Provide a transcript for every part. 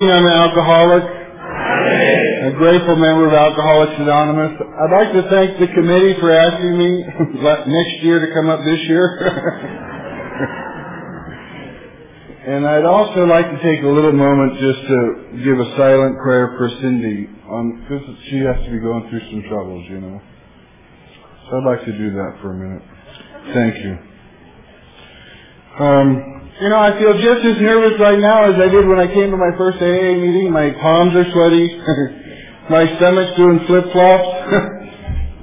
I'm an alcoholic, a grateful member of Alcoholics Anonymous. I'd like to thank the committee for asking me next year to come up this year. and I'd also like to take a little moment just to give a silent prayer for Cindy, because she has to be going through some troubles, you know. So I'd like to do that for a minute. Thank you. Um, you know, I feel just as nervous right now as I did when I came to my first AA meeting. My palms are sweaty. my stomach's doing flip-flops.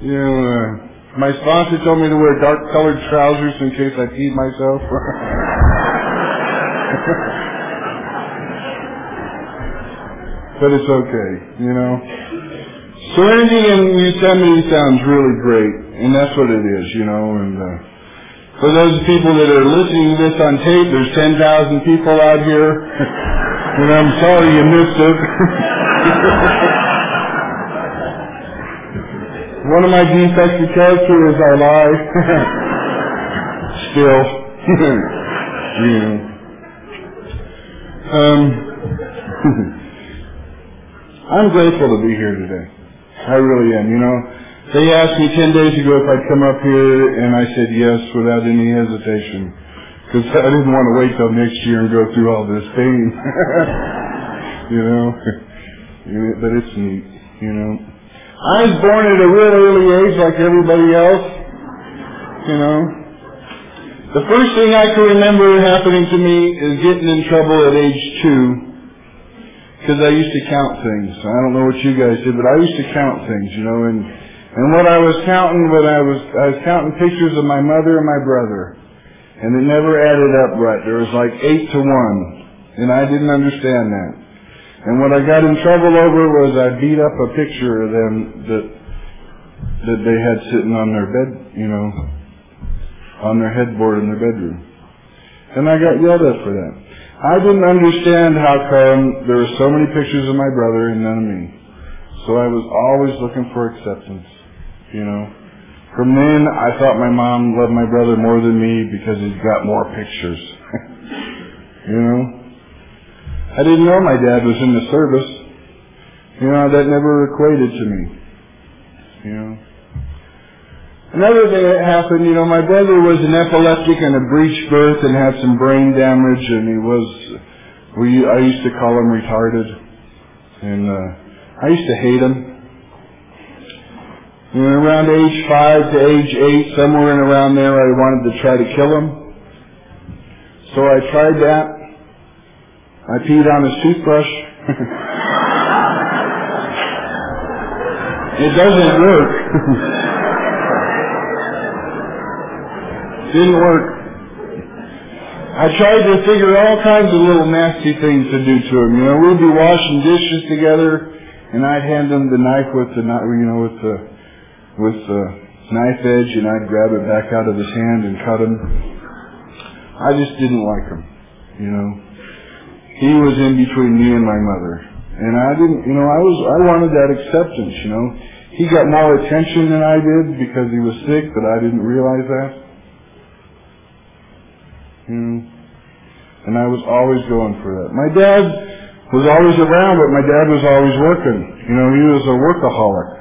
you know, uh, my sponsor told me to wear dark-colored trousers in case I peed myself. but it's okay, you know. Serenity in Yosemite sounds really great, and that's what it is, you know, and uh, for those people that are listening to this on tape, there's 10,000 people out here. and I'm sorry you missed it. One of my defects of character is I lie. Still. yeah. Um, I'm grateful to be here today. I really am. You know, they asked me 10 days ago if I'd come up here, and I said yes without any hesitation. Because I didn't want to wait till next year and go through all this pain. you know? but it's neat, you know. I was born at a real early age like everybody else. You know. The first thing I can remember happening to me is getting in trouble at age two. Because I used to count things. I don't know what you guys did, but I used to count things, you know, and and what I was counting, when I was, I was counting pictures of my mother and my brother. And it never added up right. There was like eight to one. And I didn't understand that. And what I got in trouble over was I beat up a picture of them that, that they had sitting on their bed, you know, on their headboard in their bedroom. And I got yelled at for that. I didn't understand how come there were so many pictures of my brother and none of me. So I was always looking for acceptance you know. From then, I thought my mom loved my brother more than me because he's got more pictures. you know. I didn't know my dad was in the service. You know, that never equated to me. You know. Another thing that happened, you know, my brother was an epileptic and a breech birth and had some brain damage and he was, we, I used to call him retarded. And, uh, I used to hate him. Around age five to age eight, somewhere in around there, I wanted to try to kill him. So I tried that. I peed on his toothbrush. it doesn't work. Didn't work. I tried to figure all kinds of little nasty things to do to him. You know, we'd be washing dishes together, and I'd hand him the knife with the, you know, with the with the knife edge and I'd grab it back out of his hand and cut him. I just didn't like him, you know. He was in between me and my mother. And I didn't, you know, I was, I wanted that acceptance, you know. He got more attention than I did because he was sick, but I didn't realize that. You know. And I was always going for that. My dad was always around, but my dad was always working. You know, he was a workaholic.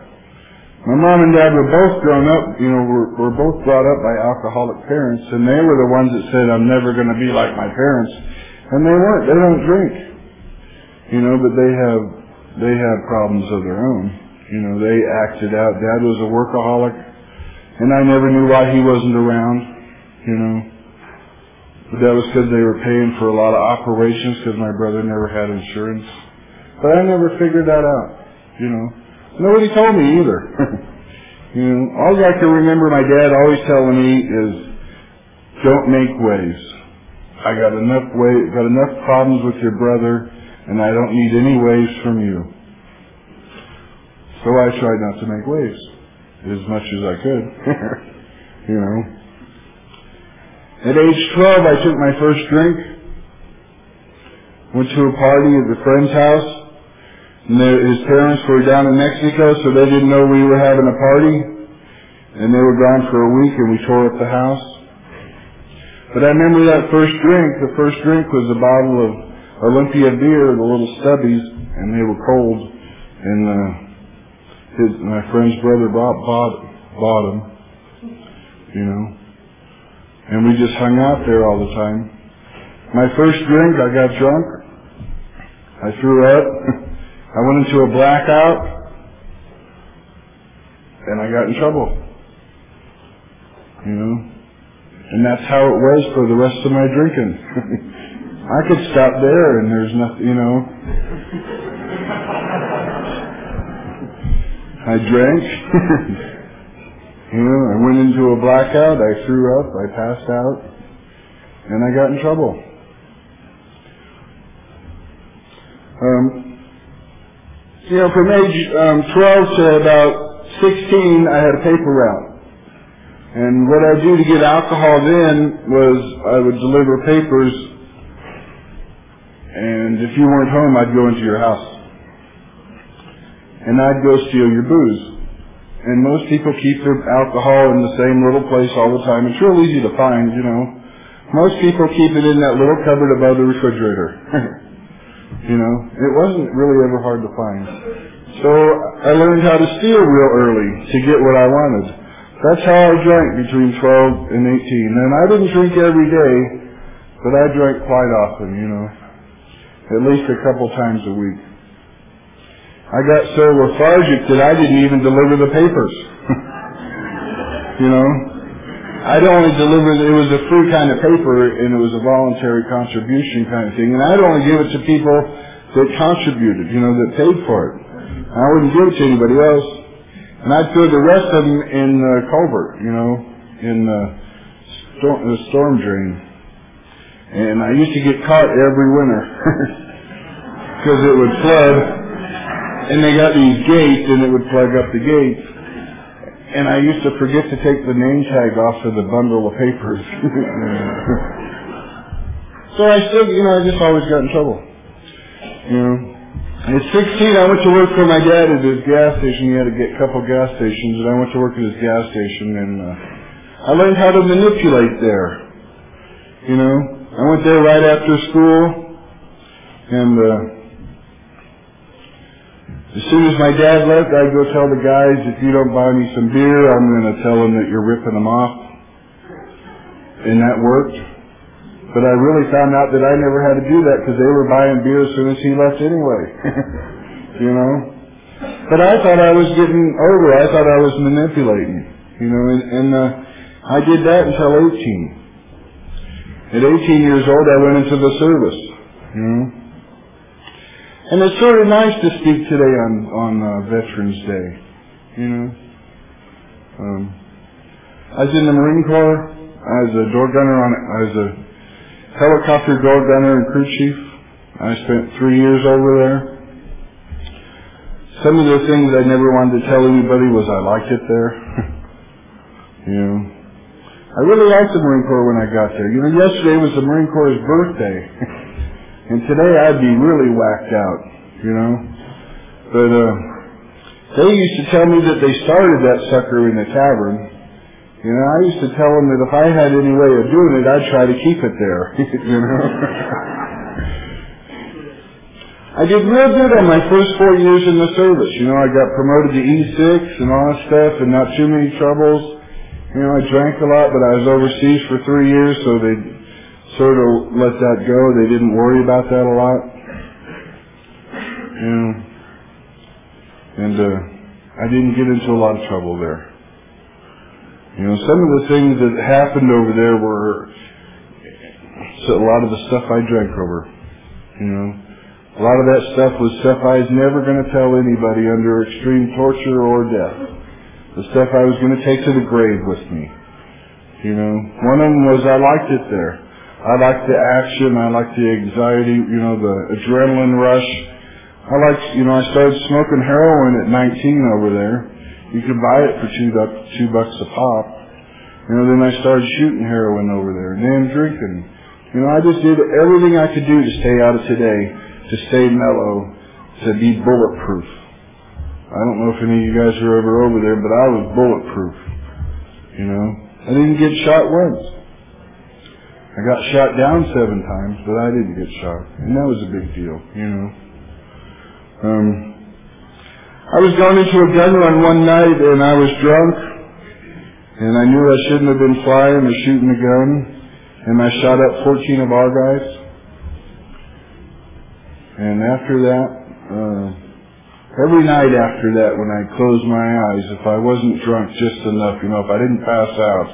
My mom and dad were both grown up, you know, were, were both brought up by alcoholic parents, and they were the ones that said, I'm never going to be like my parents. And they weren't. They don't drink. You know, but they have, they have problems of their own. You know, they acted out. Dad was a workaholic, and I never knew why he wasn't around, you know. But that was because they were paying for a lot of operations because my brother never had insurance. But I never figured that out, you know. Nobody told me either. you know, all I can remember my dad always telling me is, don't make waves. I got enough way, got enough problems with your brother, and I don't need any waves from you. So I tried not to make waves as much as I could. you know. At age 12, I took my first drink. Went to a party at a friend's house. And his parents were down in Mexico, so they didn't know we were having a party. And they were gone for a week, and we tore up the house. But I remember that first drink. The first drink was a bottle of Olympia beer, the little stubbies, and they were cold. And uh, his my friend's brother Bob bought bought them, you know. And we just hung out there all the time. My first drink, I got drunk. I threw up. I went into a blackout, and I got in trouble. You know, and that's how it was for the rest of my drinking. I could stop there, and there's nothing, you know. I drank. you know, I went into a blackout. I threw up. I passed out, and I got in trouble. Um, you know, from age um, 12 to about 16, I had a paper route. And what I'd do to get alcohol then was I would deliver papers, and if you weren't home, I'd go into your house. And I'd go steal your booze. And most people keep their alcohol in the same little place all the time. It's real easy to find, you know. Most people keep it in that little cupboard above the refrigerator. You know, it wasn't really ever hard to find. So I learned how to steal real early to get what I wanted. That's how I drank between 12 and 18. And I didn't drink every day, but I drank quite often, you know, at least a couple times a week. I got so lethargic that I didn't even deliver the papers. you know, I'd only deliver, it was a free kind of paper and it was a voluntary contribution kind of thing. And I'd only give it to people that contributed, you know, that paid for it. I wouldn't give it to anybody else. And I'd throw the rest of them in the culvert, you know, in the storm, the storm drain. And I used to get caught every winter because it would flood. And they got these gates and it would plug up the gates and I used to forget to take the name tag off of the bundle of papers. so I still, you know, I just always got in trouble. You know, at 16, I went to work for my dad at his gas station. He had a get, couple gas stations, and I went to work at his gas station, and uh, I learned how to manipulate there. You know, I went there right after school, and uh, as soon as my dad left, I'd go tell the guys, if you don't buy me some beer, I'm going to tell them that you're ripping them off. And that worked. But I really found out that I never had to do that because they were buying beer as soon as he left anyway. you know? But I thought I was getting over. I thought I was manipulating. You know, and, and uh, I did that until 18. At 18 years old, I went into the service. You know? And it's sort of nice to speak today on on uh, Veterans Day. You know, um, I was in the Marine Corps. as a door gunner on. I was a helicopter door gunner and crew chief. I spent three years over there. Some of the things I never wanted to tell anybody was I liked it there. you know, I really liked the Marine Corps when I got there. You know, yesterday was the Marine Corps' birthday. And today I'd be really whacked out, you know. But uh, they used to tell me that they started that sucker in the tavern. You know, I used to tell them that if I had any way of doing it, I'd try to keep it there. you know. I did real good on my first four years in the service. You know, I got promoted to E6 and all that stuff, and not too many troubles. You know, I drank a lot, but I was overseas for three years, so they sort of let that go. They didn't worry about that a lot. You know, and uh, I didn't get into a lot of trouble there. You know, some of the things that happened over there were so a lot of the stuff I drank over. You know, a lot of that stuff was stuff I was never going to tell anybody under extreme torture or death. The stuff I was going to take to the grave with me. You know, one of them was I liked it there. I liked the action. I liked the anxiety, you know, the adrenaline rush. I liked, you know, I started smoking heroin at 19 over there. You could buy it for two, bucks, two bucks a pop. You know, then I started shooting heroin over there and then drinking. You know, I just did everything I could do to stay out of today, to stay mellow, to be bulletproof. I don't know if any of you guys are ever over there, but I was bulletproof. You know, I didn't get shot once. I got shot down seven times, but I didn't get shot, and that was a big deal, you know. Um, I was going into a gun run one night, and I was drunk, and I knew I shouldn't have been flying or shooting a gun, and I shot up 14 of our guys. And after that, uh, every night after that, when I closed my eyes, if I wasn't drunk just enough, you know, if I didn't pass out,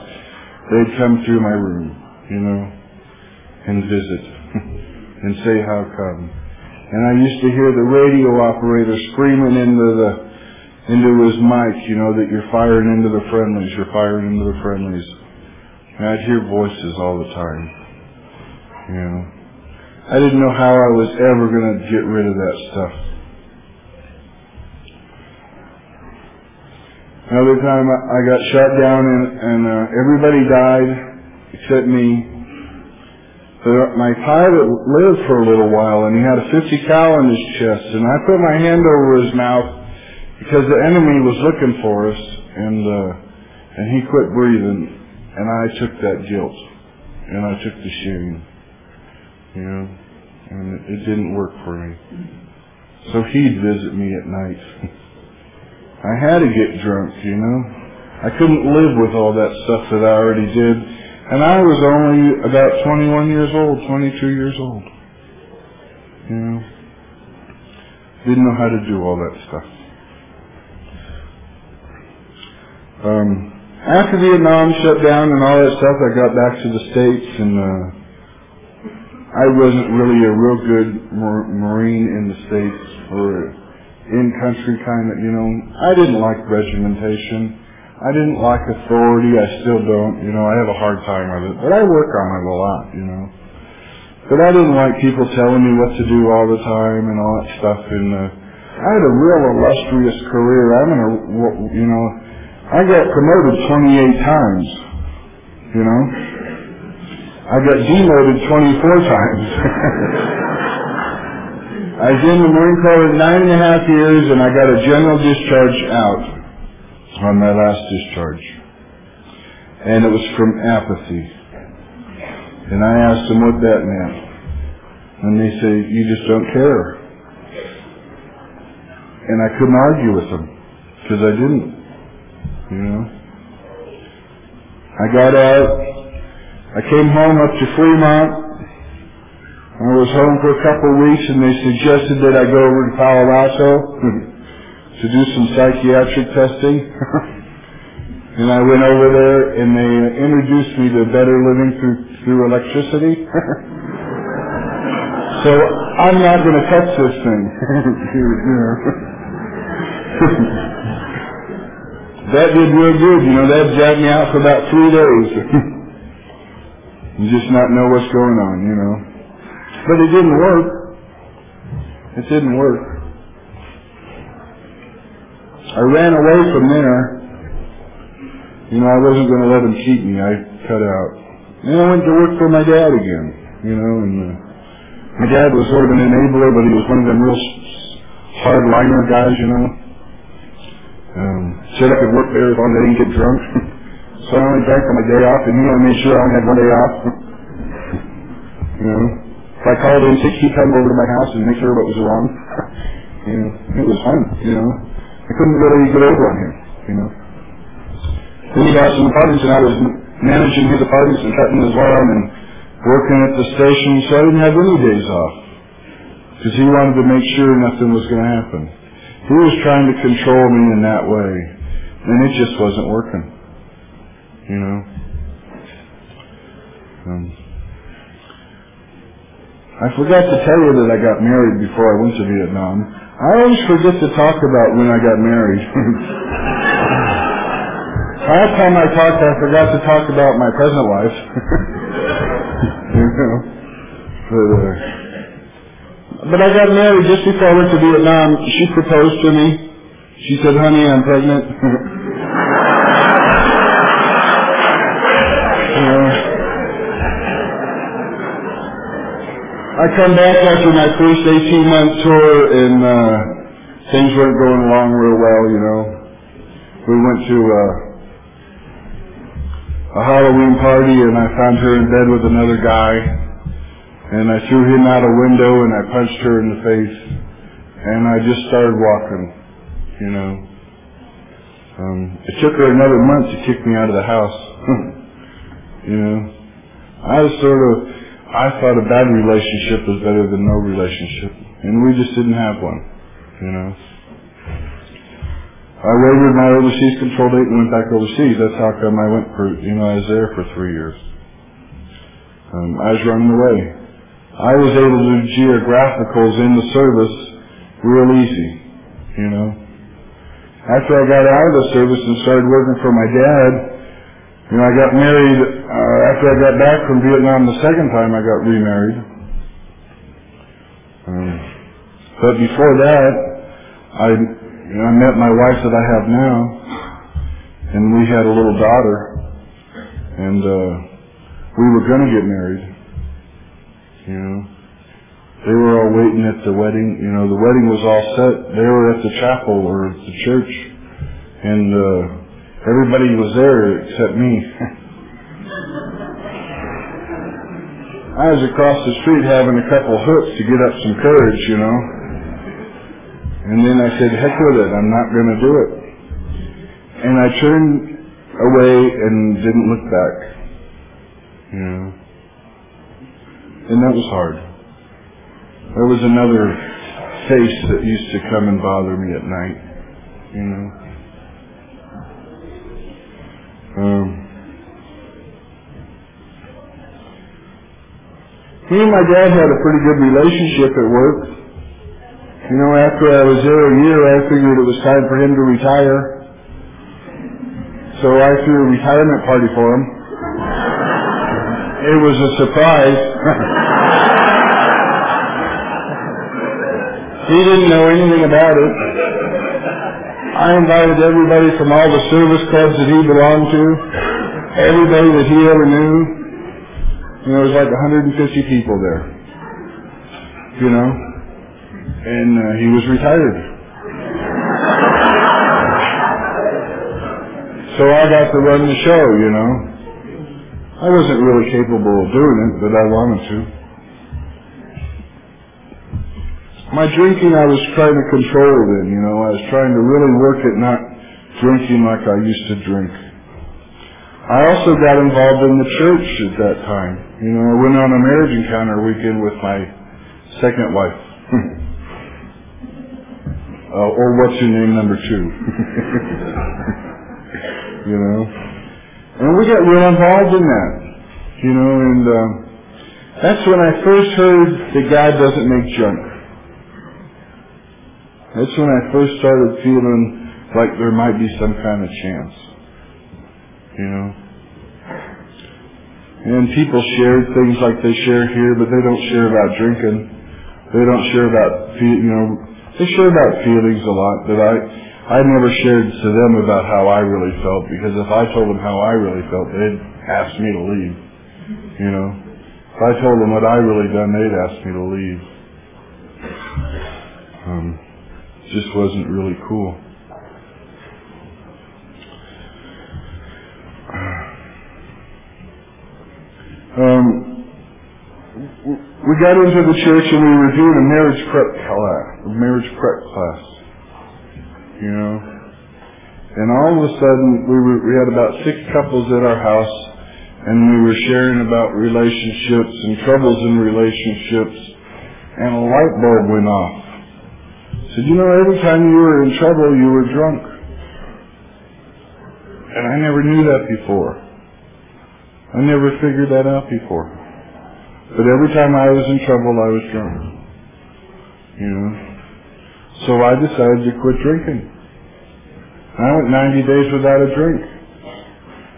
they'd come through my room, you know, and visit and say how come. And I used to hear the radio operator screaming into the into his mic, you know, that you're firing into the friendlies, you're firing into the friendlies. And I'd hear voices all the time. You know. I didn't know how I was ever going to get rid of that stuff. Another time I got shot down and, and uh, everybody died except me. My pilot lived for a little while and he had a 50 cal in his chest and I put my hand over his mouth because the enemy was looking for us and uh, and he quit breathing and I took that guilt and I took the shame. You know, and it, it didn't work for me. So he'd visit me at night. I had to get drunk, you know. I couldn't live with all that stuff that I already did. And I was only about 21 years old, 22 years old. You know. Didn't know how to do all that stuff. Um, after Vietnam shut down and all that stuff, I got back to the States and, uh, I wasn't really a real good mar- Marine in the States or in-country kind of, you know. I didn't like regimentation. I didn't like authority. I still don't. You know, I have a hard time with it. But I work on it a lot, you know. But I didn't like people telling me what to do all the time and all that stuff. And uh, I had a real illustrious career. I'm in a, you know, I got promoted 28 times, you know. I got demoted 24 times. I was in the Marine Corps nine and a half years and I got a general discharge out on my last discharge. And it was from apathy. And I asked them what that meant. And they say, you just don't care. And I couldn't argue with them because I didn't. You know? I got out. I came home up to Fremont. I was home for a couple of weeks and they suggested that I go over to Palo Alto to do some psychiatric testing. and I went over there and they introduced me to better living through, through electricity. so I'm not going to touch this thing. that did real good, you know, that jacked me out for about three days. and just not know what's going on, you know. But it didn't work. It didn't work. I ran away from there. You know, I wasn't going to let him keep me. I cut out. And I went to work for my dad again. You know, and uh, my dad was sort of an enabler, but he was one of them real hard-liner guys, you know. Um, said I could work there as long as I didn't get drunk. so I only drank on my day off, and you know, I made sure I only had one day off. you know. If I called in sick, he'd come over to my house and make sure what was wrong. you know, it was fun, you know. I couldn't really get over on him, you know. Then he got some apartments and I was managing his apartments and cutting his lawn and working at the station, so I didn't have any days off. Because he wanted to make sure nothing was going to happen. He was trying to control me in that way. And it just wasn't working. You know? Um, I forgot to tell you that I got married before I went to Vietnam. I always forget to talk about when I got married. Last time I talked, I forgot to talk about my present wife. you know, but, uh, but I got married just before I went to Vietnam. She proposed to me. She said, "Honey, I'm pregnant." I come back after my first 18 month tour and uh, things weren't going along real well, you know. We went to uh, a Halloween party and I found her in bed with another guy and I threw him out a window and I punched her in the face and I just started walking, you know. Um, it took her another month to kick me out of the house. you know. I was sort of, I thought a bad relationship was better than no relationship. And we just didn't have one, you know. I waived my overseas control date and went back overseas. That's how come I went for, you know, I was there for three years. Um, I was running away. I was able to do geographicals in the service real easy, you know. After I got out of the service and started working for my dad, you know, I got married, uh, after I got back from Vietnam the second time I got remarried. Um, but before that, I you know, I met my wife that I have now, and we had a little daughter, and uh, we were going to get married. You know, they were all waiting at the wedding. You know, the wedding was all set. They were at the chapel or at the church, and uh, everybody was there except me. I was across the street having a couple hooks to get up some courage, you know. And then I said, heck with it, I'm not going to do it. And I turned away and didn't look back. You know. And that was hard. There was another face that used to come and bother me at night. You know. Me and my dad had a pretty good relationship at work. You know, after I was there a year, I figured it was time for him to retire. So I threw a retirement party for him. It was a surprise. he didn't know anything about it. I invited everybody from all the service clubs that he belonged to, everybody that he ever knew. Know, there was like 150 people there. You know? and uh, he was retired. So I got to run the show, you know. I wasn't really capable of doing it, but I wanted to. My drinking, I was trying to control then, you know. I was trying to really work at not drinking like I used to drink. I also got involved in the church at that time. You know, I went on a marriage encounter weekend with my second wife. uh, or what's your name number two. you know. And we got real involved in that. You know, and um, that's when I first heard that God doesn't make junk. That's when I first started feeling like there might be some kind of chance. You know. And people shared things like they share here, but they don't share about drinking. They don't share about, you know, they share about feelings a lot, but I, I never shared to them about how I really felt because if I told them how I really felt, they'd ask me to leave. You know, if I told them what I really done, they'd ask me to leave. Um, just wasn't really cool. Um, we got into the church and we were doing a marriage prep class, a marriage prep class, you know. And all of a sudden, we were we had about six couples at our house, and we were sharing about relationships and troubles in relationships, and a light bulb went off. Said, you know, every time you were in trouble, you were drunk, and I never knew that before. I never figured that out before. But every time I was in trouble, I was drunk. You know? So I decided to quit drinking. I went 90 days without a drink.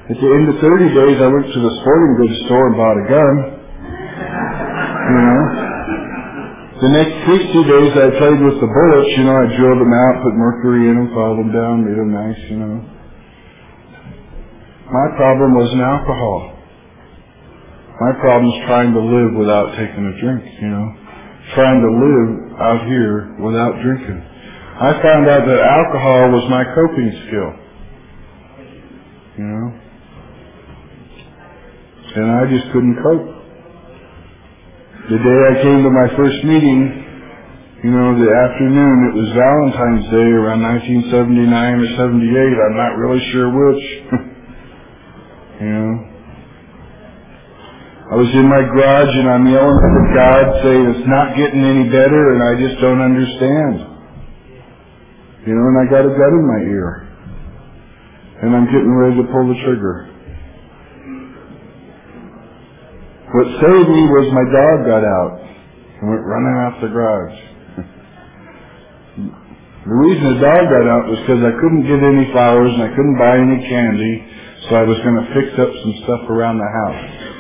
At the end of 30 days, I went to the sporting goods store and bought a gun. You know? The next 60 days, I played with the bullets. You know, I drilled them out, put mercury in them, filed them down, made them nice, you know. My problem was alcohol. My problem is trying to live without taking a drink, you know. Trying to live out here without drinking. I found out that alcohol was my coping skill. You know? And I just couldn't cope. The day I came to my first meeting, you know, the afternoon, it was Valentine's Day around 1979 or 78. I'm not really sure which. you know. I was in my garage and I'm yelling at God saying it's not getting any better and I just don't understand. You know, and I got a gun in my ear. And I'm getting ready to pull the trigger. What saved me was my dog got out and went running out the garage. the reason the dog got out was because I couldn't get any flowers and I couldn't buy any candy, so I was going to fix up some stuff around the house.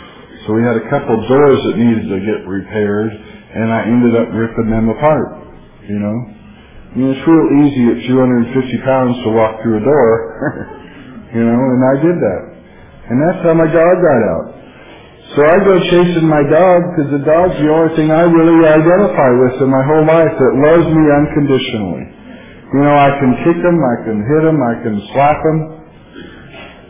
So we had a couple doors that needed to get repaired, and I ended up ripping them apart. You know, I mean, it's real easy at 250 pounds to walk through a door. you know, and I did that, and that's how my dog got out. So I go chasing my dog because the dog's the only thing I really identify with in my whole life that loves me unconditionally. You know, I can kick him, I can hit him, I can slap him,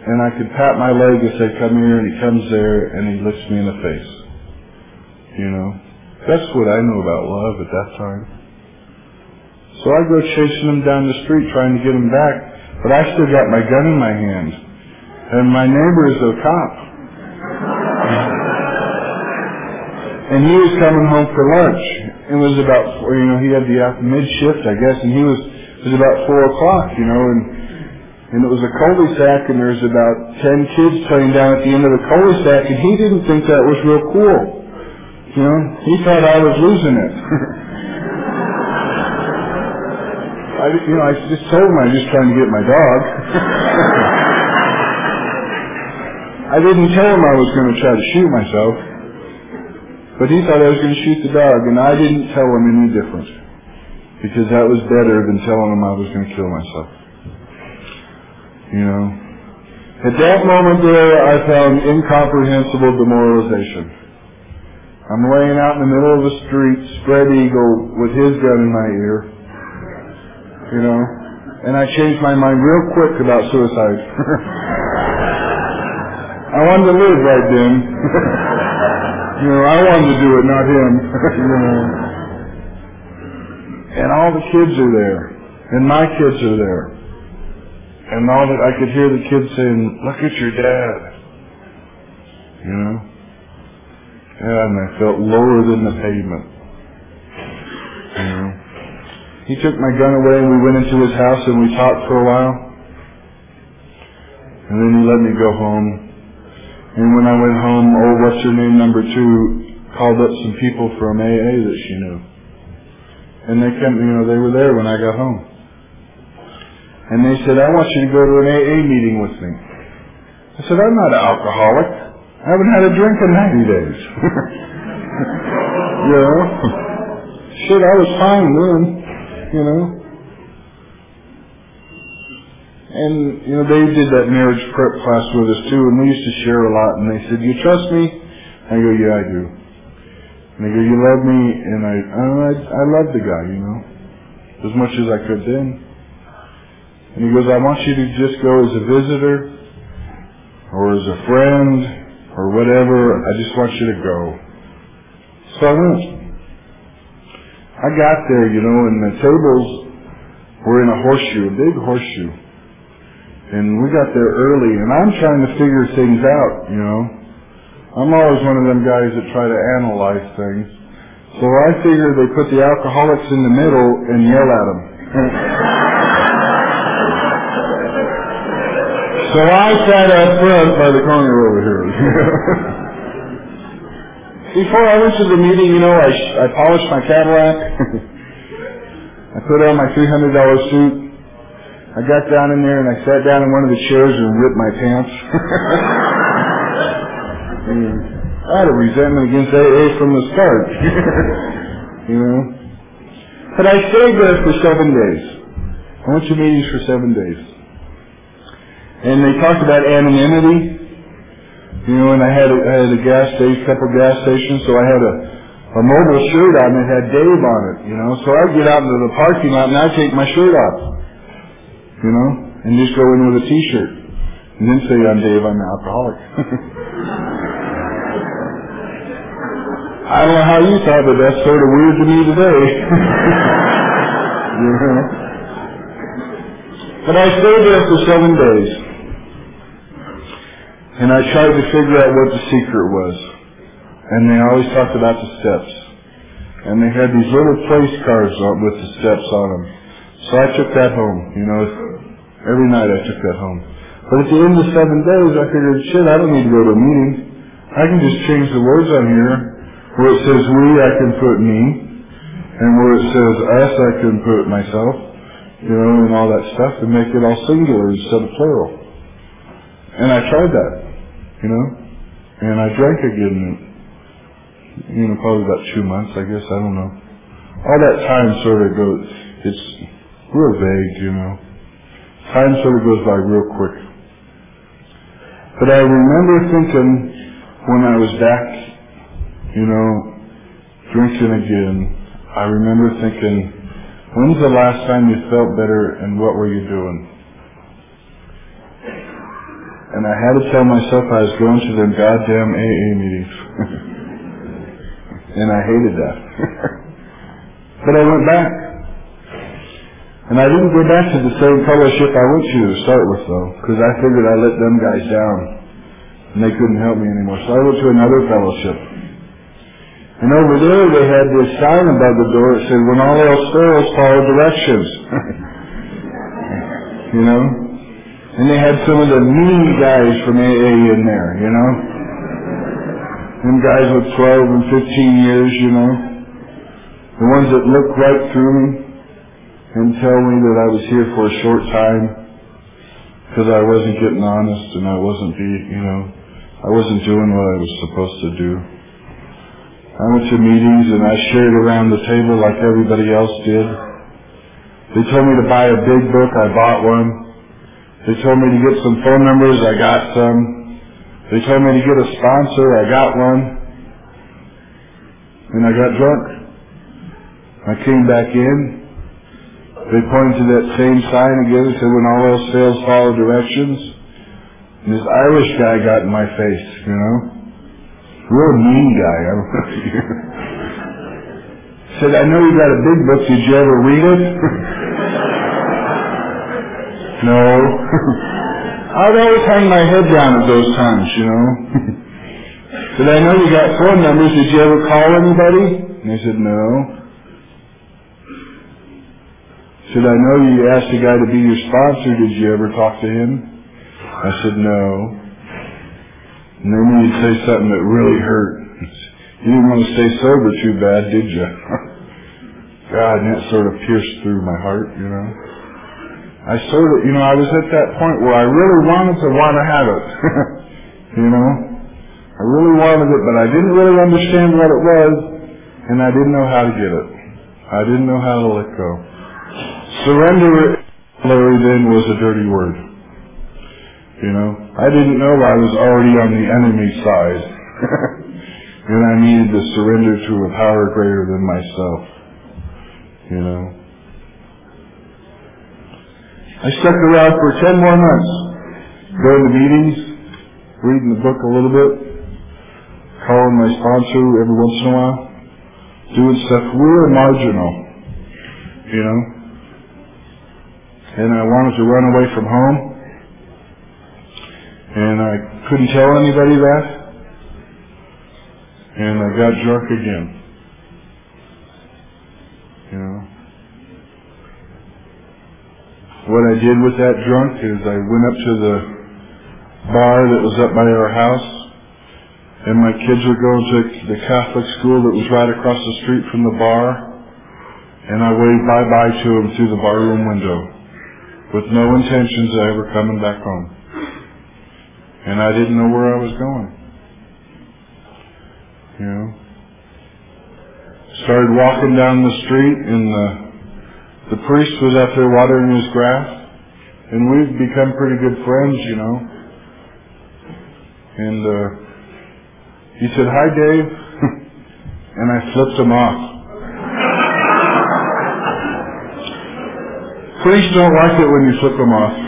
and I could pat my leg and say, come here, and he comes there and he looks me in the face. You know, that's what I know about love at that time. So I go chasing him down the street trying to get him back, but I still got my gun in my hand. And my neighbor is a cop. And he was coming home for lunch. It was about, four, you know, he had the mid shift, I guess, and he was, it was about four o'clock, you know, and, and it was a cul-de-sac and there was about ten kids playing down at the end of the cul-de-sac and he didn't think that was real cool. You know, he thought I was losing it. I, you know, I just told him I was just trying to get my dog. I didn't tell him I was going to try to shoot myself. But he thought I was going to shoot the dog, and I didn't tell him any different. Because that was better than telling him I was going to kill myself. You know? At that moment there, I found incomprehensible demoralization. I'm laying out in the middle of the street, spread eagle, with his gun in my ear. You know? And I changed my mind real quick about suicide. I wanted to live right then. you know, I wanted to do it, not him. you know. And all the kids are there. And my kids are there. And all that I could hear the kids saying, look at your dad. You know? And I felt lower than the pavement. You know? He took my gun away and we went into his house and we talked for a while. And then he let me go home. And when I went home, oh, what's her name, number two, called up some people from AA that she knew. And they came, you know, they were there when I got home. And they said, I want you to go to an AA meeting with me. I said, I'm not an alcoholic. I haven't had a drink in 90 days. you know? Shit, I was fine then, you know? And, you know, they did that marriage prep class with us too, and we used to share a lot, and they said, you trust me? I go, yeah, I do. And they go, you love me? And I, I, I love the guy, you know, as much as I could then. And he goes, I want you to just go as a visitor, or as a friend, or whatever. I just want you to go. So I went. I got there, you know, and the tables were in a horseshoe, a big horseshoe. And we got there early, and I'm trying to figure things out, you know. I'm always one of them guys that try to analyze things. So I figure they put the alcoholics in the middle and yell at them. so I sat up front by the corner over here. Before I went to the meeting, you know, I, I polished my Cadillac. I put on my $300 suit. I got down in there and I sat down in one of the chairs and ripped my pants. I had a resentment against AA from the start. you know. But I stayed there for seven days. I went to meetings for seven days. And they talked about anonymity. You know, and I had a, I had a gas station, couple gas stations, so I had a, a Mobil shirt on that had Dave on it, you know. So I'd get out into the parking lot and I'd take my shirt off. You know? And just go in with a t-shirt. And then say, I'm Dave, I'm an alcoholic. I don't know how you thought, but that's sort of weird to me today. you know? But I stayed there for seven days. And I tried to figure out what the secret was. And they always talked about the steps. And they had these little place cards on, with the steps on them. So I took that home, you know. Every night I took that home. But at the end of seven days, I figured, shit, I don't need to go to a meeting. I can just change the words on here. Where it says we, I can put me. And where it says us, I can put myself. You know, and all that stuff and make it all singular instead of plural. And I tried that, you know. And I drank again, you know, probably about two months, I guess. I don't know. All that time sort of goes, it's real vague, you know. Time sort of goes by real quick. But I remember thinking when I was back, you know, drinking again, I remember thinking, when's the last time you felt better and what were you doing? And I had to tell myself I was going to them goddamn AA meetings. and I hated that. but I went back. And I didn't go back to the same fellowship I went to to start with though, because I figured I let them guys down. And they couldn't help me anymore. So I went to another fellowship. And over there they had this sign above the door that said, when all else fails, follow directions. you know? And they had some of the mean guys from AA in there, you know? Them guys with 12 and 15 years, you know? The ones that look right through me and tell me that I was here for a short time because I wasn't getting honest and I wasn't be, you know, I wasn't doing what I was supposed to do. I went to meetings and I shared around the table like everybody else did. They told me to buy a big book, I bought one. They told me to get some phone numbers, I got some. They told me to get a sponsor, I got one. And I got drunk. I came back in. They pointed to that same sign again and said, when all else fails, follow directions. And this Irish guy got in my face, you know. Real mean guy. I said, I know you got a big book. Did you ever read it? no. I'd always hang my head down at those times, you know. said, I know you got phone numbers. Did you ever call anybody? And they said, no. Said, I know you asked a guy to be your sponsor. Did you ever talk to him? I said, no. And then you'd say something that really hurt. You didn't want to stay sober too bad, did you? God, and that sort of pierced through my heart, you know. I sort of, you know, I was at that point where I really wanted to want to have it. you know. I really wanted it, but I didn't really understand what it was, and I didn't know how to get it. I didn't know how to let go. Surrender, Larry, then was a dirty word. You know, I didn't know I was already on the enemy side. and I needed to surrender to a power greater than myself. You know. I stuck around for ten more months, going to meetings, reading the book a little bit, calling my sponsor every once in a while, doing stuff real marginal, you know. And I wanted to run away from home. And I couldn't tell anybody that. And I got drunk again. You know. What I did with that drunk is I went up to the bar that was up by our house. And my kids were going to the Catholic school that was right across the street from the bar. And I waved bye-bye to them through the barroom window with no intentions of ever coming back home and I didn't know where I was going. You know, started walking down the street, and the the priest was out there watering his grass, and we've become pretty good friends, you know. And uh, he said, "Hi, Dave," and I flipped him off. Priests don't like it when you flip them off.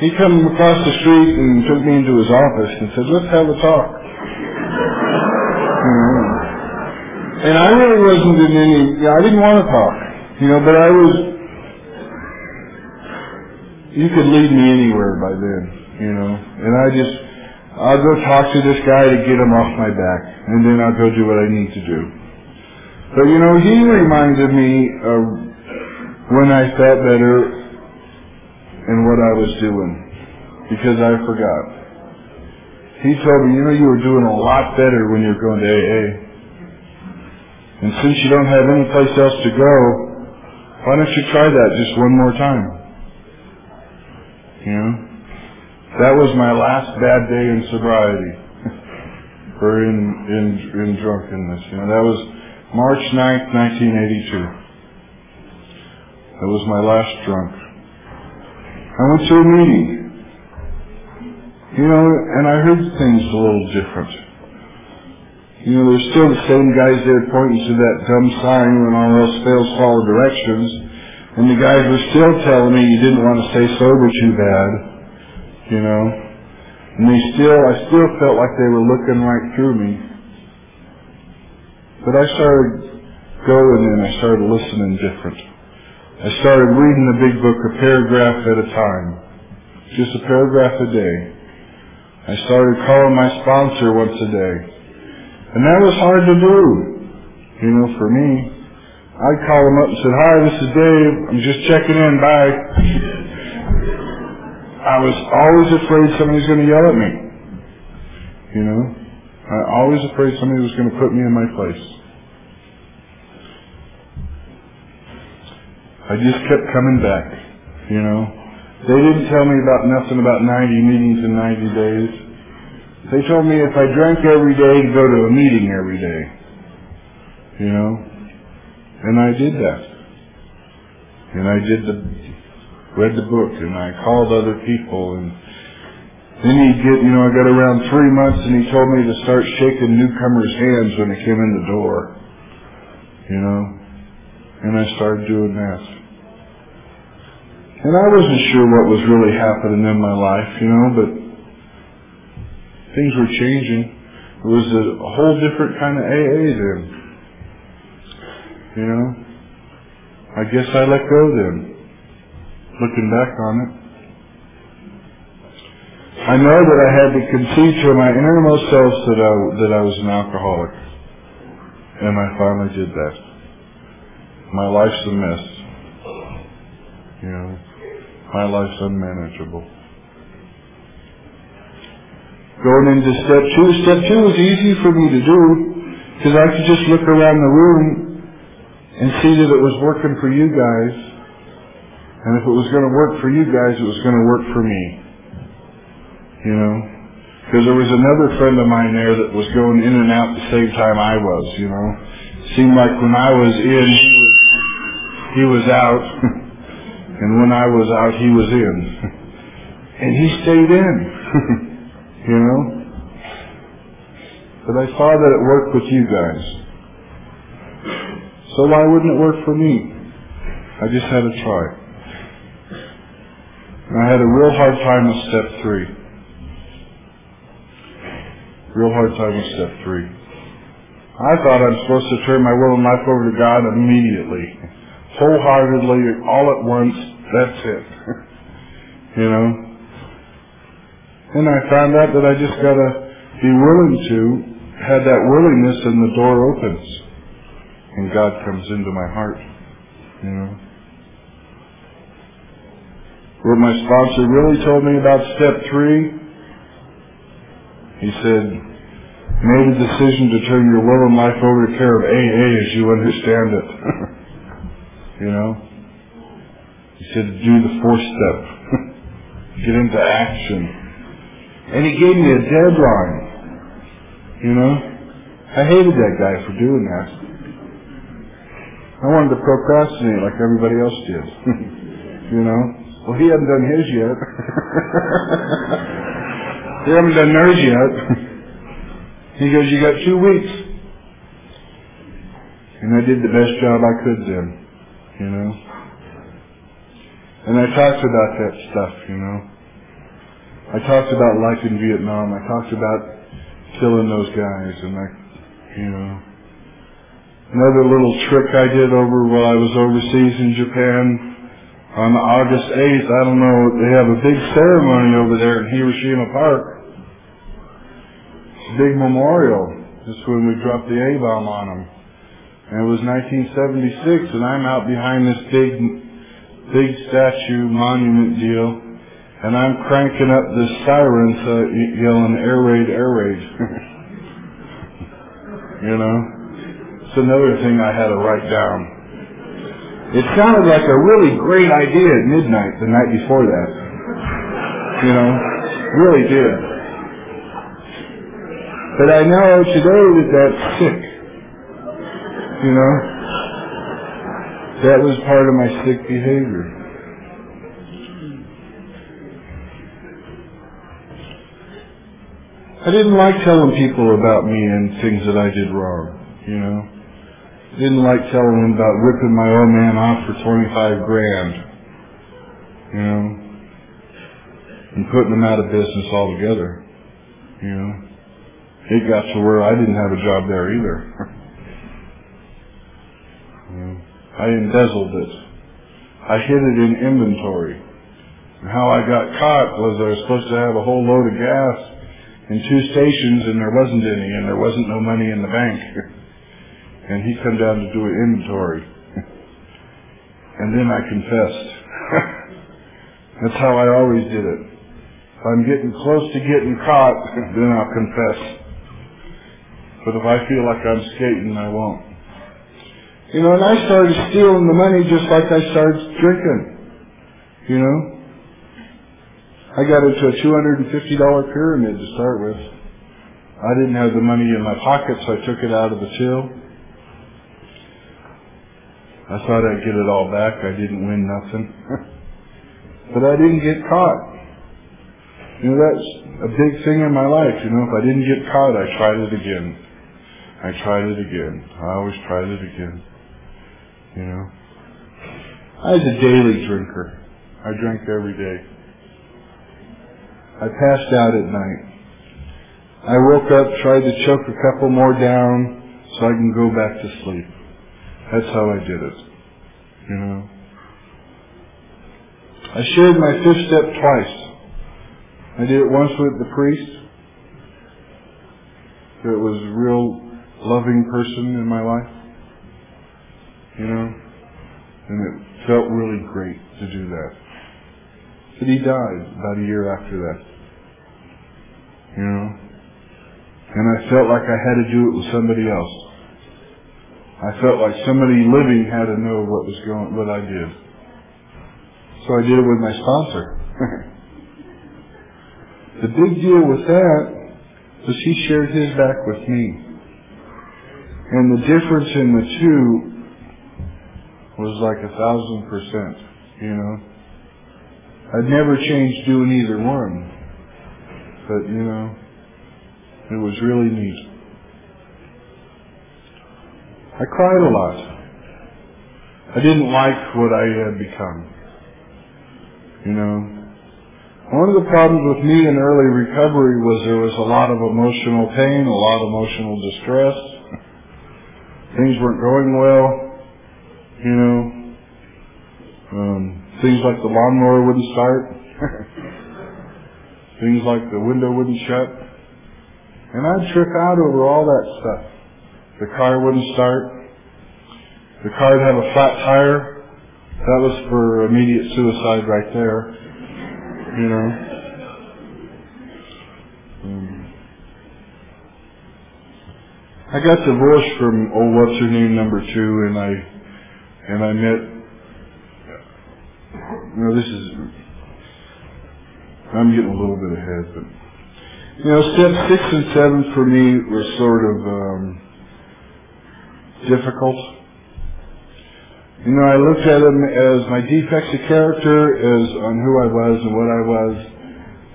He come across the street and took me into his office and said, let's have a talk. Know? And I really wasn't in any, I didn't want to talk, you know, but I was, you could lead me anywhere by then, you know, and I just, I'll go talk to this guy to get him off my back, and then I'll go do what I need to do. But you know, he reminded me of when I felt better and what I was doing, because I forgot. He told me, you know, you were doing a lot better when you were going to AA. And since you don't have any place else to go, why don't you try that just one more time? You know? That was my last bad day in sobriety. or in, in, in drunkenness. You know, that was March 9th, 1982. That was my last drunk. I went to a meeting. You know, and I heard things a little different. You know, there's still the same guys there pointing to that dumb sign when all else fails, follow directions. And the guys were still telling me you didn't want to stay sober too bad. You know. And they still, I still felt like they were looking right through me. But I started going and I started listening different. I started reading the big book a paragraph at a time. Just a paragraph a day. I started calling my sponsor once a day. And that was hard to do, you know, for me. I'd call him up and said, hi, this is Dave. I'm just checking in. Bye. I was always afraid somebody was going to yell at me. You know? I always afraid somebody was going to put me in my place. I just kept coming back, you know. They didn't tell me about nothing about 90 meetings in 90 days. They told me if I drank every day to go to a meeting every day. You know? And I did that. And I did the, read the book and I called other people and then he'd get, you know, I got around three months and he told me to start shaking newcomers' hands when they came in the door. You know? And I started doing that. And I wasn't sure what was really happening in my life, you know, but things were changing. It was a, whole different kind of AA then. You know? I guess I let go then, looking back on it. I know that I had to concede to my innermost self that I, that I was an alcoholic. And I finally did that. My life's a mess. You know, my life's unmanageable. Going into step two, step two was easy for me to do because I could just look around the room and see that it was working for you guys. And if it was going to work for you guys, it was going to work for me. You know? Because there was another friend of mine there that was going in and out the same time I was, you know? Seemed like when I was in, he was, out. and when I was out, he was in. and he stayed in. you know? But I saw that it worked with you guys. So why wouldn't it work for me? I just had to try. And I had a real hard time with step three. Real hard time with step three. I thought I'm supposed to turn my will and life over to God immediately. Wholeheartedly, all at once, that's it. you know? And I found out that I just gotta be willing to have that willingness and the door opens. And God comes into my heart. You know? What my sponsor really told me about step three, he said, made a decision to turn your will and life over to care of AA as you understand it. you know? He said do the fourth step. Get into action. And he gave me a deadline. You know? I hated that guy for doing that. I wanted to procrastinate like everybody else did. you know? Well, he hadn't done his yet. he haven't done theirs yet. he goes, you got two weeks. And I did the best job I could then. You know? And I talked about that stuff, you know? I talked about life in Vietnam. I talked about killing those guys and I, you know. Another little trick I did over while I was overseas in Japan on August 8th, I don't know, they have a big ceremony over there in Hiroshima Park. Big memorial. Is when we dropped the A-bomb on them. And it was 1976 and I'm out behind this big, big statue monument deal and I'm cranking up this siren to uh, yelling air raid, air raid. you know? It's another thing I had to write down. It sounded like a really great idea at midnight the night before that. You know? Really did. But I know today that that's sick. You know? That was part of my sick behavior. I didn't like telling people about me and things that I did wrong, you know. I didn't like telling them about ripping my old man off for 25 grand, you know, and putting them out of business altogether, you know. It got to where I didn't have a job there either. you know, I embezzled it. I hid it in inventory. And how I got caught was I was supposed to have a whole load of gas in two stations and there wasn't any and there wasn't no money in the bank. and he come down to do an inventory. and then I confessed. That's how I always did it. If I'm getting close to getting caught, then I'll confess. But if I feel like I'm skating, I won't. You know, and I started stealing the money just like I started drinking. You know? I got into a $250 pyramid to start with. I didn't have the money in my pocket, so I took it out of the till. I thought I'd get it all back. I didn't win nothing. but I didn't get caught. You know, that's a big thing in my life. You know, if I didn't get caught, I tried it again. I tried it again. I always tried it again. You know? I was a daily drinker. I drank every day. I passed out at night. I woke up, tried to choke a couple more down so I can go back to sleep. That's how I did it. You know? I shared my fifth step twice. I did it once with the priest. That was a real loving person in my life. You know? And it felt really great to do that. But he died about a year after that. You know? And I felt like I had to do it with somebody else. I felt like somebody living had to know what was going, what I did. So I did it with my sponsor. the big deal with that was he shared his back with me. And the difference in the two was like a thousand percent, you know. I'd never change doing either one. But, you know, it was really neat. I cried a lot. I didn't like what I had become. You know, one of the problems with me in early recovery was there was a lot of emotional pain, a lot of emotional distress. Things weren't going well. You know, um, things like the lawnmower wouldn't start. things like the window wouldn't shut. And I'd trip out over all that stuff. The car wouldn't start. The car would have a flat tire. That was for immediate suicide right there. You know. Um, I got divorced from old what's her name number two, and I and I met. You know, this is. I'm getting a little bit ahead, but you know, steps six and seven for me were sort of um, difficult. You know, I looked at them as my defects of character, as on who I was and what I was,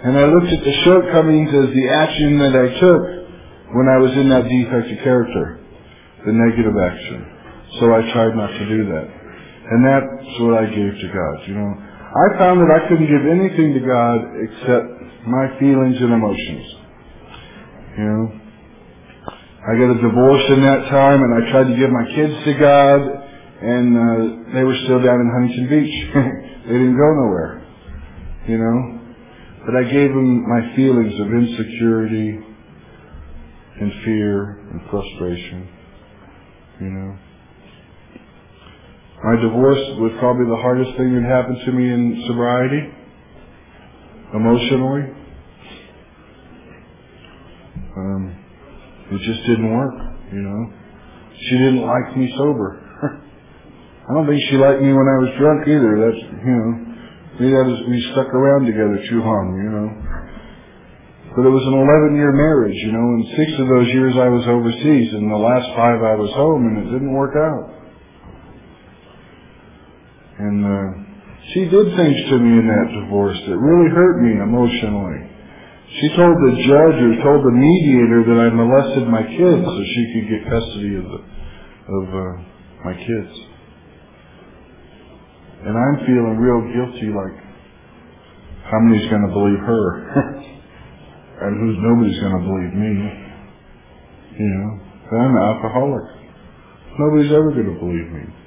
and I looked at the shortcomings as the action that I took when I was in that defect of character, the negative action. So I tried not to do that. And that's what I gave to God, you know. I found that I couldn't give anything to God except my feelings and emotions. You know, I got a divorce in that time, and I tried to give my kids to God, and uh, they were still down in Huntington Beach. they didn't go nowhere. You know, but I gave them my feelings of insecurity and fear and frustration. You know. My divorce was probably the hardest thing that happened to me in sobriety, emotionally. Um, it just didn't work, you know. She didn't like me sober. I don't think she liked me when I was drunk either. That's, you know, maybe that was, we stuck around together too long, you know. But it was an 11 year marriage, you know, and six of those years I was overseas, and the last five I was home, and it didn't work out. And uh, she did things to me in that divorce that really hurt me emotionally. She told the judge or told the mediator that I molested my kids so she could get custody of the of uh, my kids. And I'm feeling real guilty, like how many's going to believe her, and who's nobody's going to believe me. You know, I'm an alcoholic. Nobody's ever going to believe me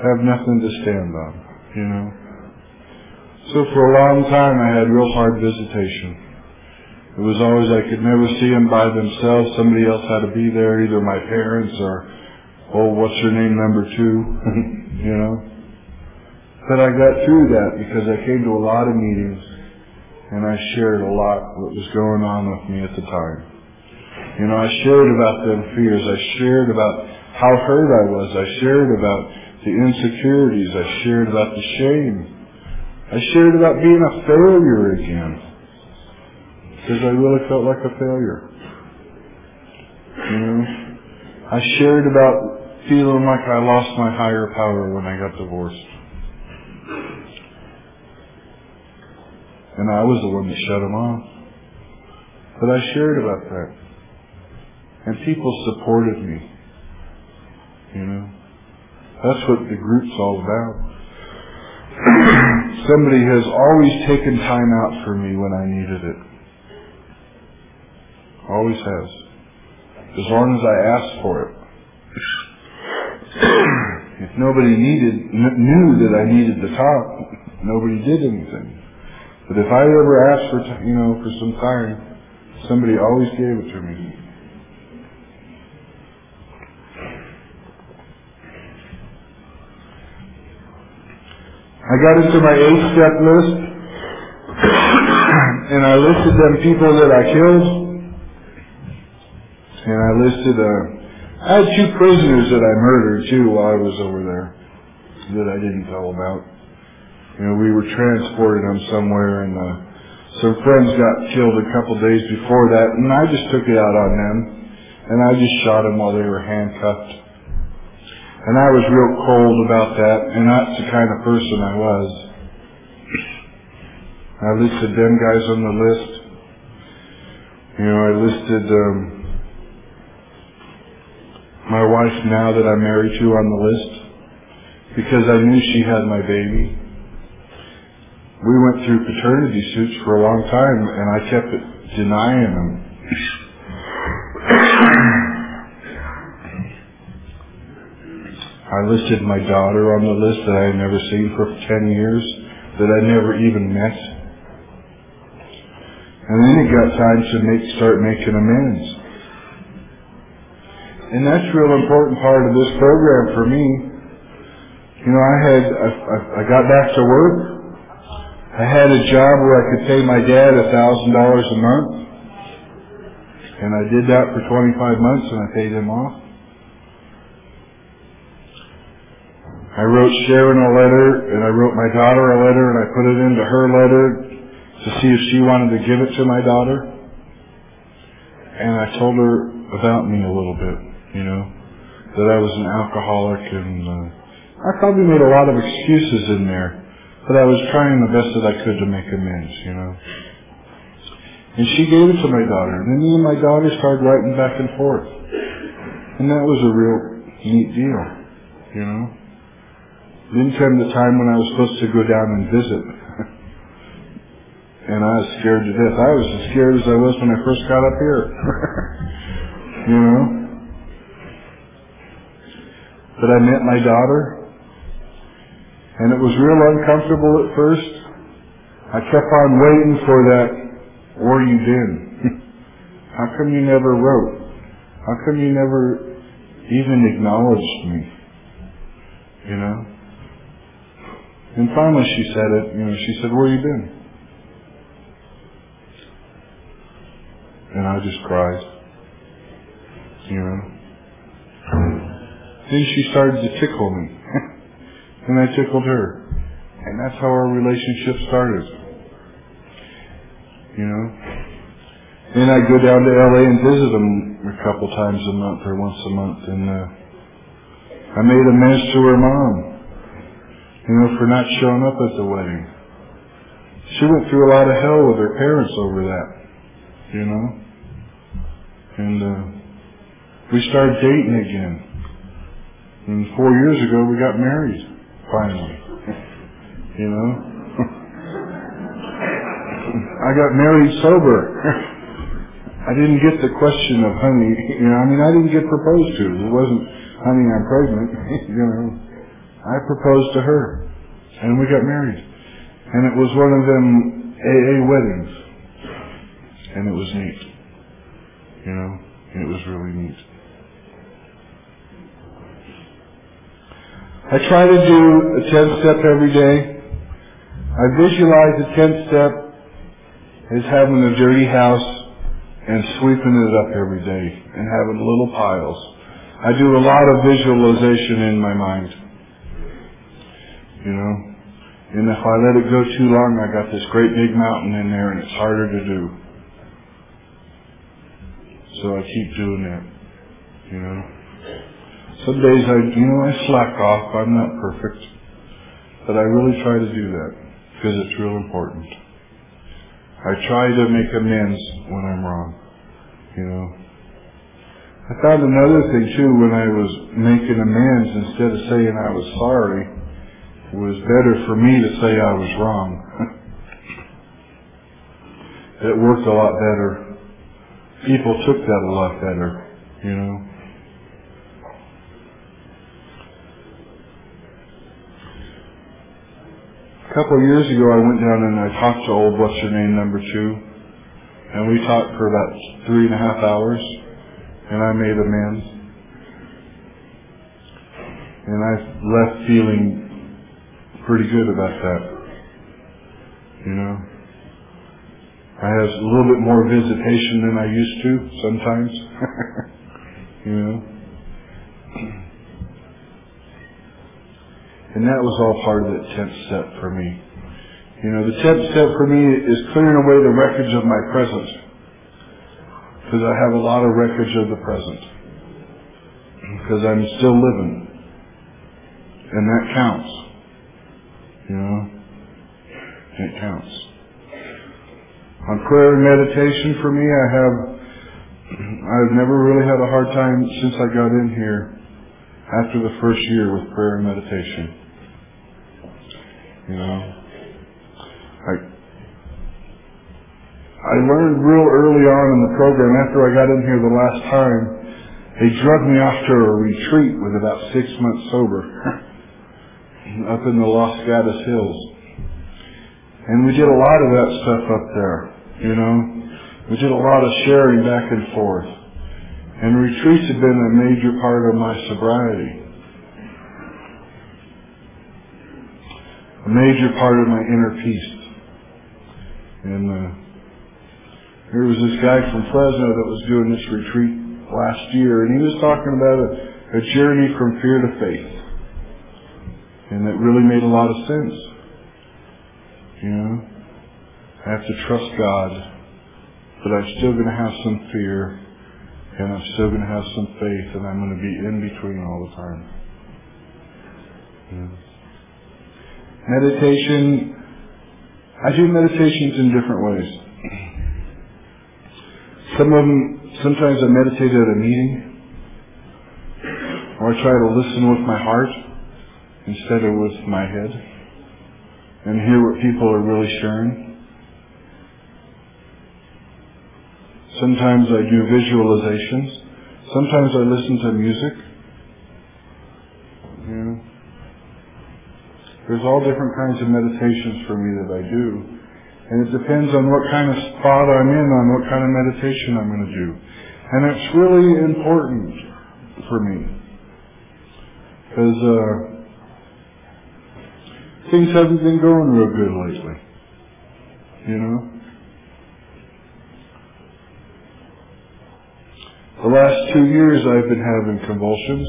have nothing to stand on, you know. So for a long time I had real hard visitation. It was always I could never see them by themselves. Somebody else had to be there, either my parents or, oh, what's your name, number two, you know. But I got through that because I came to a lot of meetings and I shared a lot what was going on with me at the time. You know, I shared about them fears. I shared about how hurt I was. I shared about the insecurities. I shared about the shame. I shared about being a failure again. Because I really felt like a failure. You know? I shared about feeling like I lost my higher power when I got divorced. And I was the one that shut him off. But I shared about that. And people supported me. You know? That's what the group's all about. Somebody has always taken time out for me when I needed it. Always has. As long as I asked for it. if nobody needed, knew that I needed the talk, nobody did anything. But if I ever asked for, you know, for some time, somebody always gave it to me. I got into my eight step list and I listed them people that I killed. And I listed, uh, I had two prisoners that I murdered too while I was over there that I didn't tell about. You know, we were transporting them somewhere and, uh, some friends got killed a couple days before that and I just took it out on them and I just shot them while they were handcuffed. And I was real cold about that, and that's the kind of person I was. I listed them guys on the list. You know, I listed um, my wife now that I'm married to on the list because I knew she had my baby. We went through paternity suits for a long time, and I kept denying them. I listed my daughter on the list that I had never seen for 10 years, that I never even met. And then it got time to make, start making amends. And that's a real important part of this program for me. You know, I had, I, I, I got back to work. I had a job where I could pay my dad a thousand dollars a month. And I did that for 25 months and I paid him off. I wrote Sharon a letter, and I wrote my daughter a letter, and I put it into her letter to see if she wanted to give it to my daughter. And I told her about me a little bit, you know, that I was an alcoholic, and uh, I probably made a lot of excuses in there, but I was trying the best that I could to make amends, you know. And she gave it to my daughter, and then me and my daughter started writing back and forth. And that was a real neat deal, you know. Then came the time when I was supposed to go down and visit. and I was scared to death. I was as scared as I was when I first got up here. you know? But I met my daughter, and it was real uncomfortable at first. I kept on waiting for that, where you been? How come you never wrote? How come you never even acknowledged me? You know? And finally she said it, you know, she said, where you been? And I just cried. You know? Then she started to tickle me. and I tickled her. And that's how our relationship started. You know? Then I go down to LA and visit them a couple times a month or once a month. And uh, I made amends to her mom, you know, for not showing up at the wedding. She went through a lot of hell with her parents over that, you know. And uh, we started dating again. And four years ago, we got married, finally. you know? I got married sober. I didn't get the question of honey, you know, I mean, I didn't get proposed to. It wasn't, honey, I'm pregnant, you know. I proposed to her, and we got married. And it was one of them AA weddings. And it was neat. You know, it was really neat. I try to do a 10 step every day. I visualize the 10 step as having a dirty house and sweeping it up every day and having little piles. I do a lot of visualization in my mind. You know? And if I let it go too long, I got this great big mountain in there and it's harder to do. So I keep doing that. You know? Some days I, you know, I slack off. I'm not perfect. But I really try to do that because it's real important. I try to make amends when I'm wrong. You know? I found another thing too when I was making amends instead of saying I was sorry it was better for me to say I was wrong. it worked a lot better. People took that a lot better, you know. A couple of years ago I went down and I talked to old what's her name number two and we talked for about three and a half hours and I made amends. And I left feeling pretty good about that. You know? I have a little bit more visitation than I used to sometimes. you know? And that was all part of the tenth step for me. You know, the tenth step for me is clearing away the wreckage of my present. Because I have a lot of wreckage of the present. Because I'm still living. And that counts. You know? It counts. On prayer and meditation for me, I have, I've never really had a hard time since I got in here after the first year with prayer and meditation. You know, I, I learned real early on in the program, after I got in here the last time, they drugged me off to a retreat with about six months sober up in the Los Gatos Hills. And we did a lot of that stuff up there, you know. We did a lot of sharing back and forth. And retreats have been a major part of my sobriety. A major part of my inner peace. And uh, there was this guy from Fresno that was doing this retreat last year, and he was talking about a, a journey from fear to faith. And it really made a lot of sense. You know, I have to trust God, but I'm still going to have some fear, and I'm still going to have some faith, and I'm going to be in between all the time. Yeah. Meditation, I do meditations in different ways. Some of them, sometimes I meditate at a meeting, or I try to listen with my heart instead of with my head and hear what people are really sharing. Sometimes I do visualizations. Sometimes I listen to music. You know, there's all different kinds of meditations for me that I do. And it depends on what kind of spot I'm in, on what kind of meditation I'm going to do. And it's really important for me. Because uh, things haven't been going real good lately. You know? The last two years I've been having convulsions,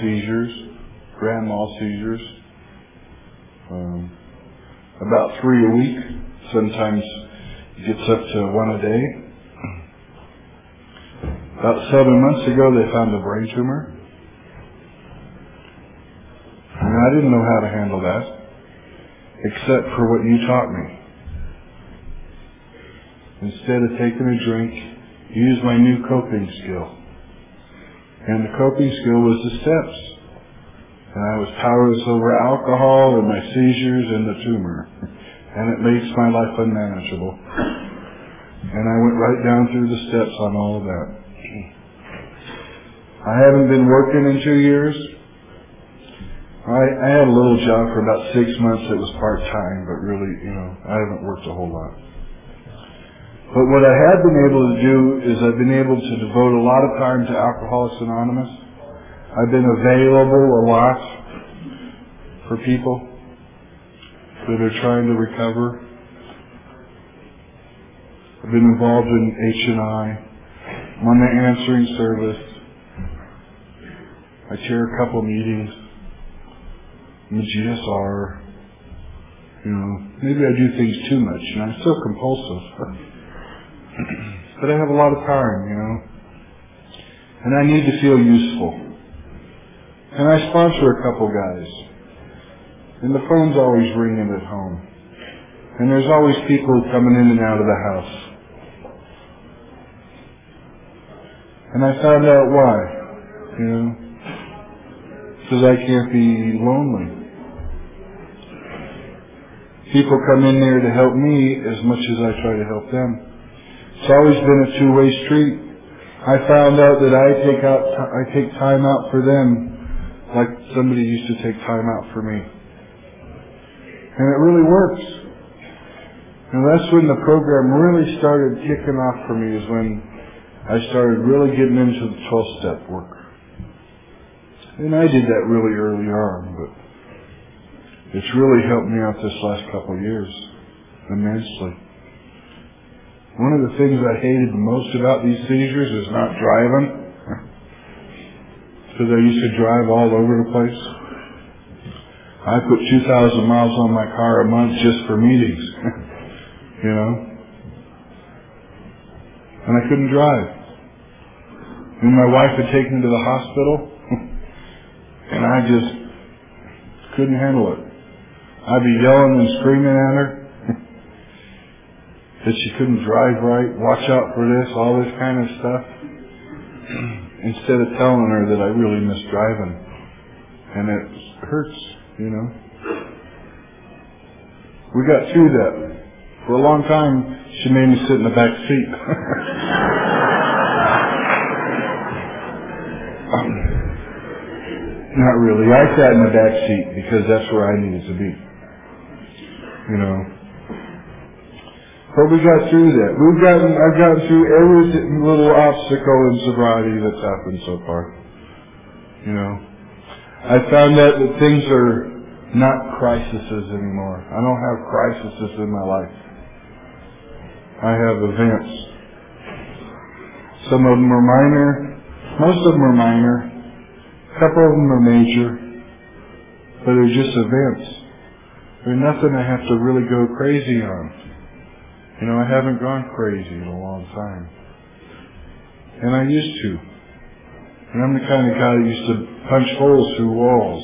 seizures, grand mal seizures, um, about three a week. Sometimes it gets up to one a day. About seven months ago they found a brain tumor. And I didn't know how to handle that, except for what you taught me. Instead of taking a drink, use my new coping skill. And the coping skill was the steps. And I was powerless over alcohol and my seizures and the tumor. And it makes my life unmanageable. And I went right down through the steps on all of that. I haven't been working in two years. I, I had a little job for about six months that was part-time, but really, you know, I haven't worked a whole lot. But what I have been able to do is I've been able to devote a lot of time to Alcoholics Anonymous. I've been available a lot for people that are trying to recover. I've been involved in H&I. I'm on the answering service. I chair a couple meetings. I'm GSR. You know, maybe I do things too much, and I'm still compulsive. but I have a lot of time, you know. And I need to feel useful. And I sponsor a couple guys. And the phone's always ringing at home. And there's always people coming in and out of the house. And I found out why, you know. Because I can't be lonely. People come in there to help me as much as I try to help them. It's always been a two-way street. I found out that I take out, I take time out for them like somebody used to take time out for me. And it really works. And that's when the program really started kicking off for me is when I started really getting into the 12-step work. And I did that really early on, but it's really helped me out this last couple of years immensely. One of the things I hated the most about these seizures is not driving. Because I used to drive all over the place. I put 2,000 miles on my car a month just for meetings. you know? And I couldn't drive. And my wife had taken me to the hospital. and I just couldn't handle it. I'd be yelling and screaming at her that she couldn't drive right, watch out for this, all this kind of stuff, instead of telling her that I really miss driving. And it hurts, you know. We got through that. For a long time, she made me sit in the back seat. um, not really. I sat in the back seat because that's where I needed to be you know. But we got through that. We've gotten, I've gotten through every little obstacle in sobriety that's happened so far. You know. I found out that things are not crises anymore. I don't have crises in my life. I have events. Some of them are minor. Most of them are minor. A couple of them are major. But they're just events. There's nothing I have to really go crazy on. You know, I haven't gone crazy in a long time. And I used to. And I'm the kind of guy that used to punch holes through walls,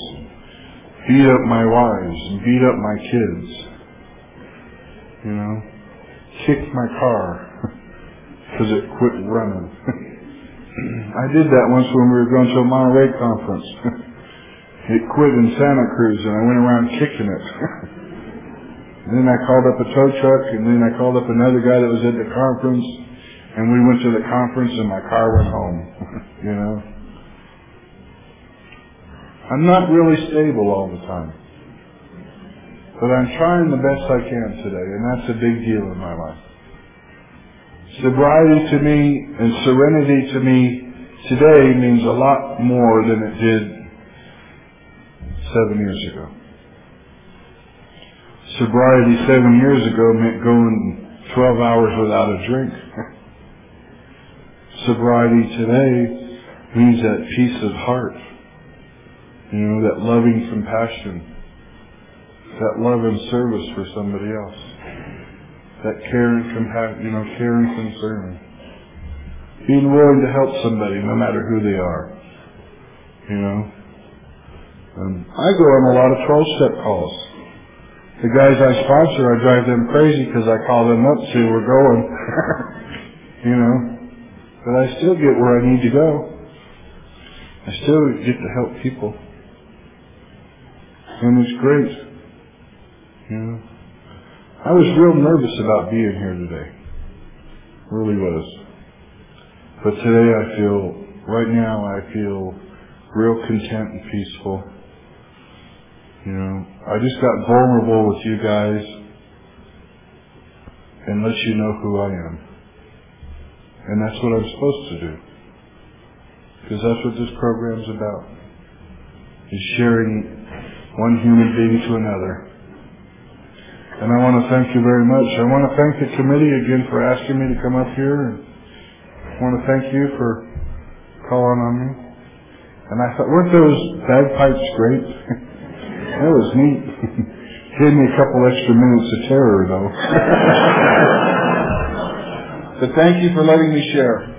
beat up my wives, and beat up my kids. You know, kick my car because it quit running. I did that once when we were going to a Monterey conference. It quit in Santa Cruz and I went around kicking it. And then I called up a tow truck, and then I called up another guy that was at the conference, and we went to the conference, and my car went home. you know, I'm not really stable all the time, but I'm trying the best I can today, and that's a big deal in my life. Sobriety to me and serenity to me today means a lot more than it did seven years ago. Sobriety seven years ago meant going 12 hours without a drink. Sobriety today means that peace of heart, you know, that loving compassion, that love and service for somebody else, that care and compassion, you know, care and concern, being willing to help somebody no matter who they are, you know. Um, I go on a lot of 12-step calls. The guys I sponsor, I drive them crazy because I call them up, see we're going, you know. But I still get where I need to go. I still get to help people. And it's great. You know. I was real nervous about being here today. Really was. But today I feel, right now I feel real content and peaceful. You know, I just got vulnerable with you guys and let you know who I am. And that's what I'm supposed to do. Because that's what this program's about. Is sharing one human being to another. And I want to thank you very much. I want to thank the committee again for asking me to come up here. And I want to thank you for calling on me. And I thought, weren't those bagpipes great? that was neat. Gave me a couple extra minutes of terror, though. but thank you for letting me share.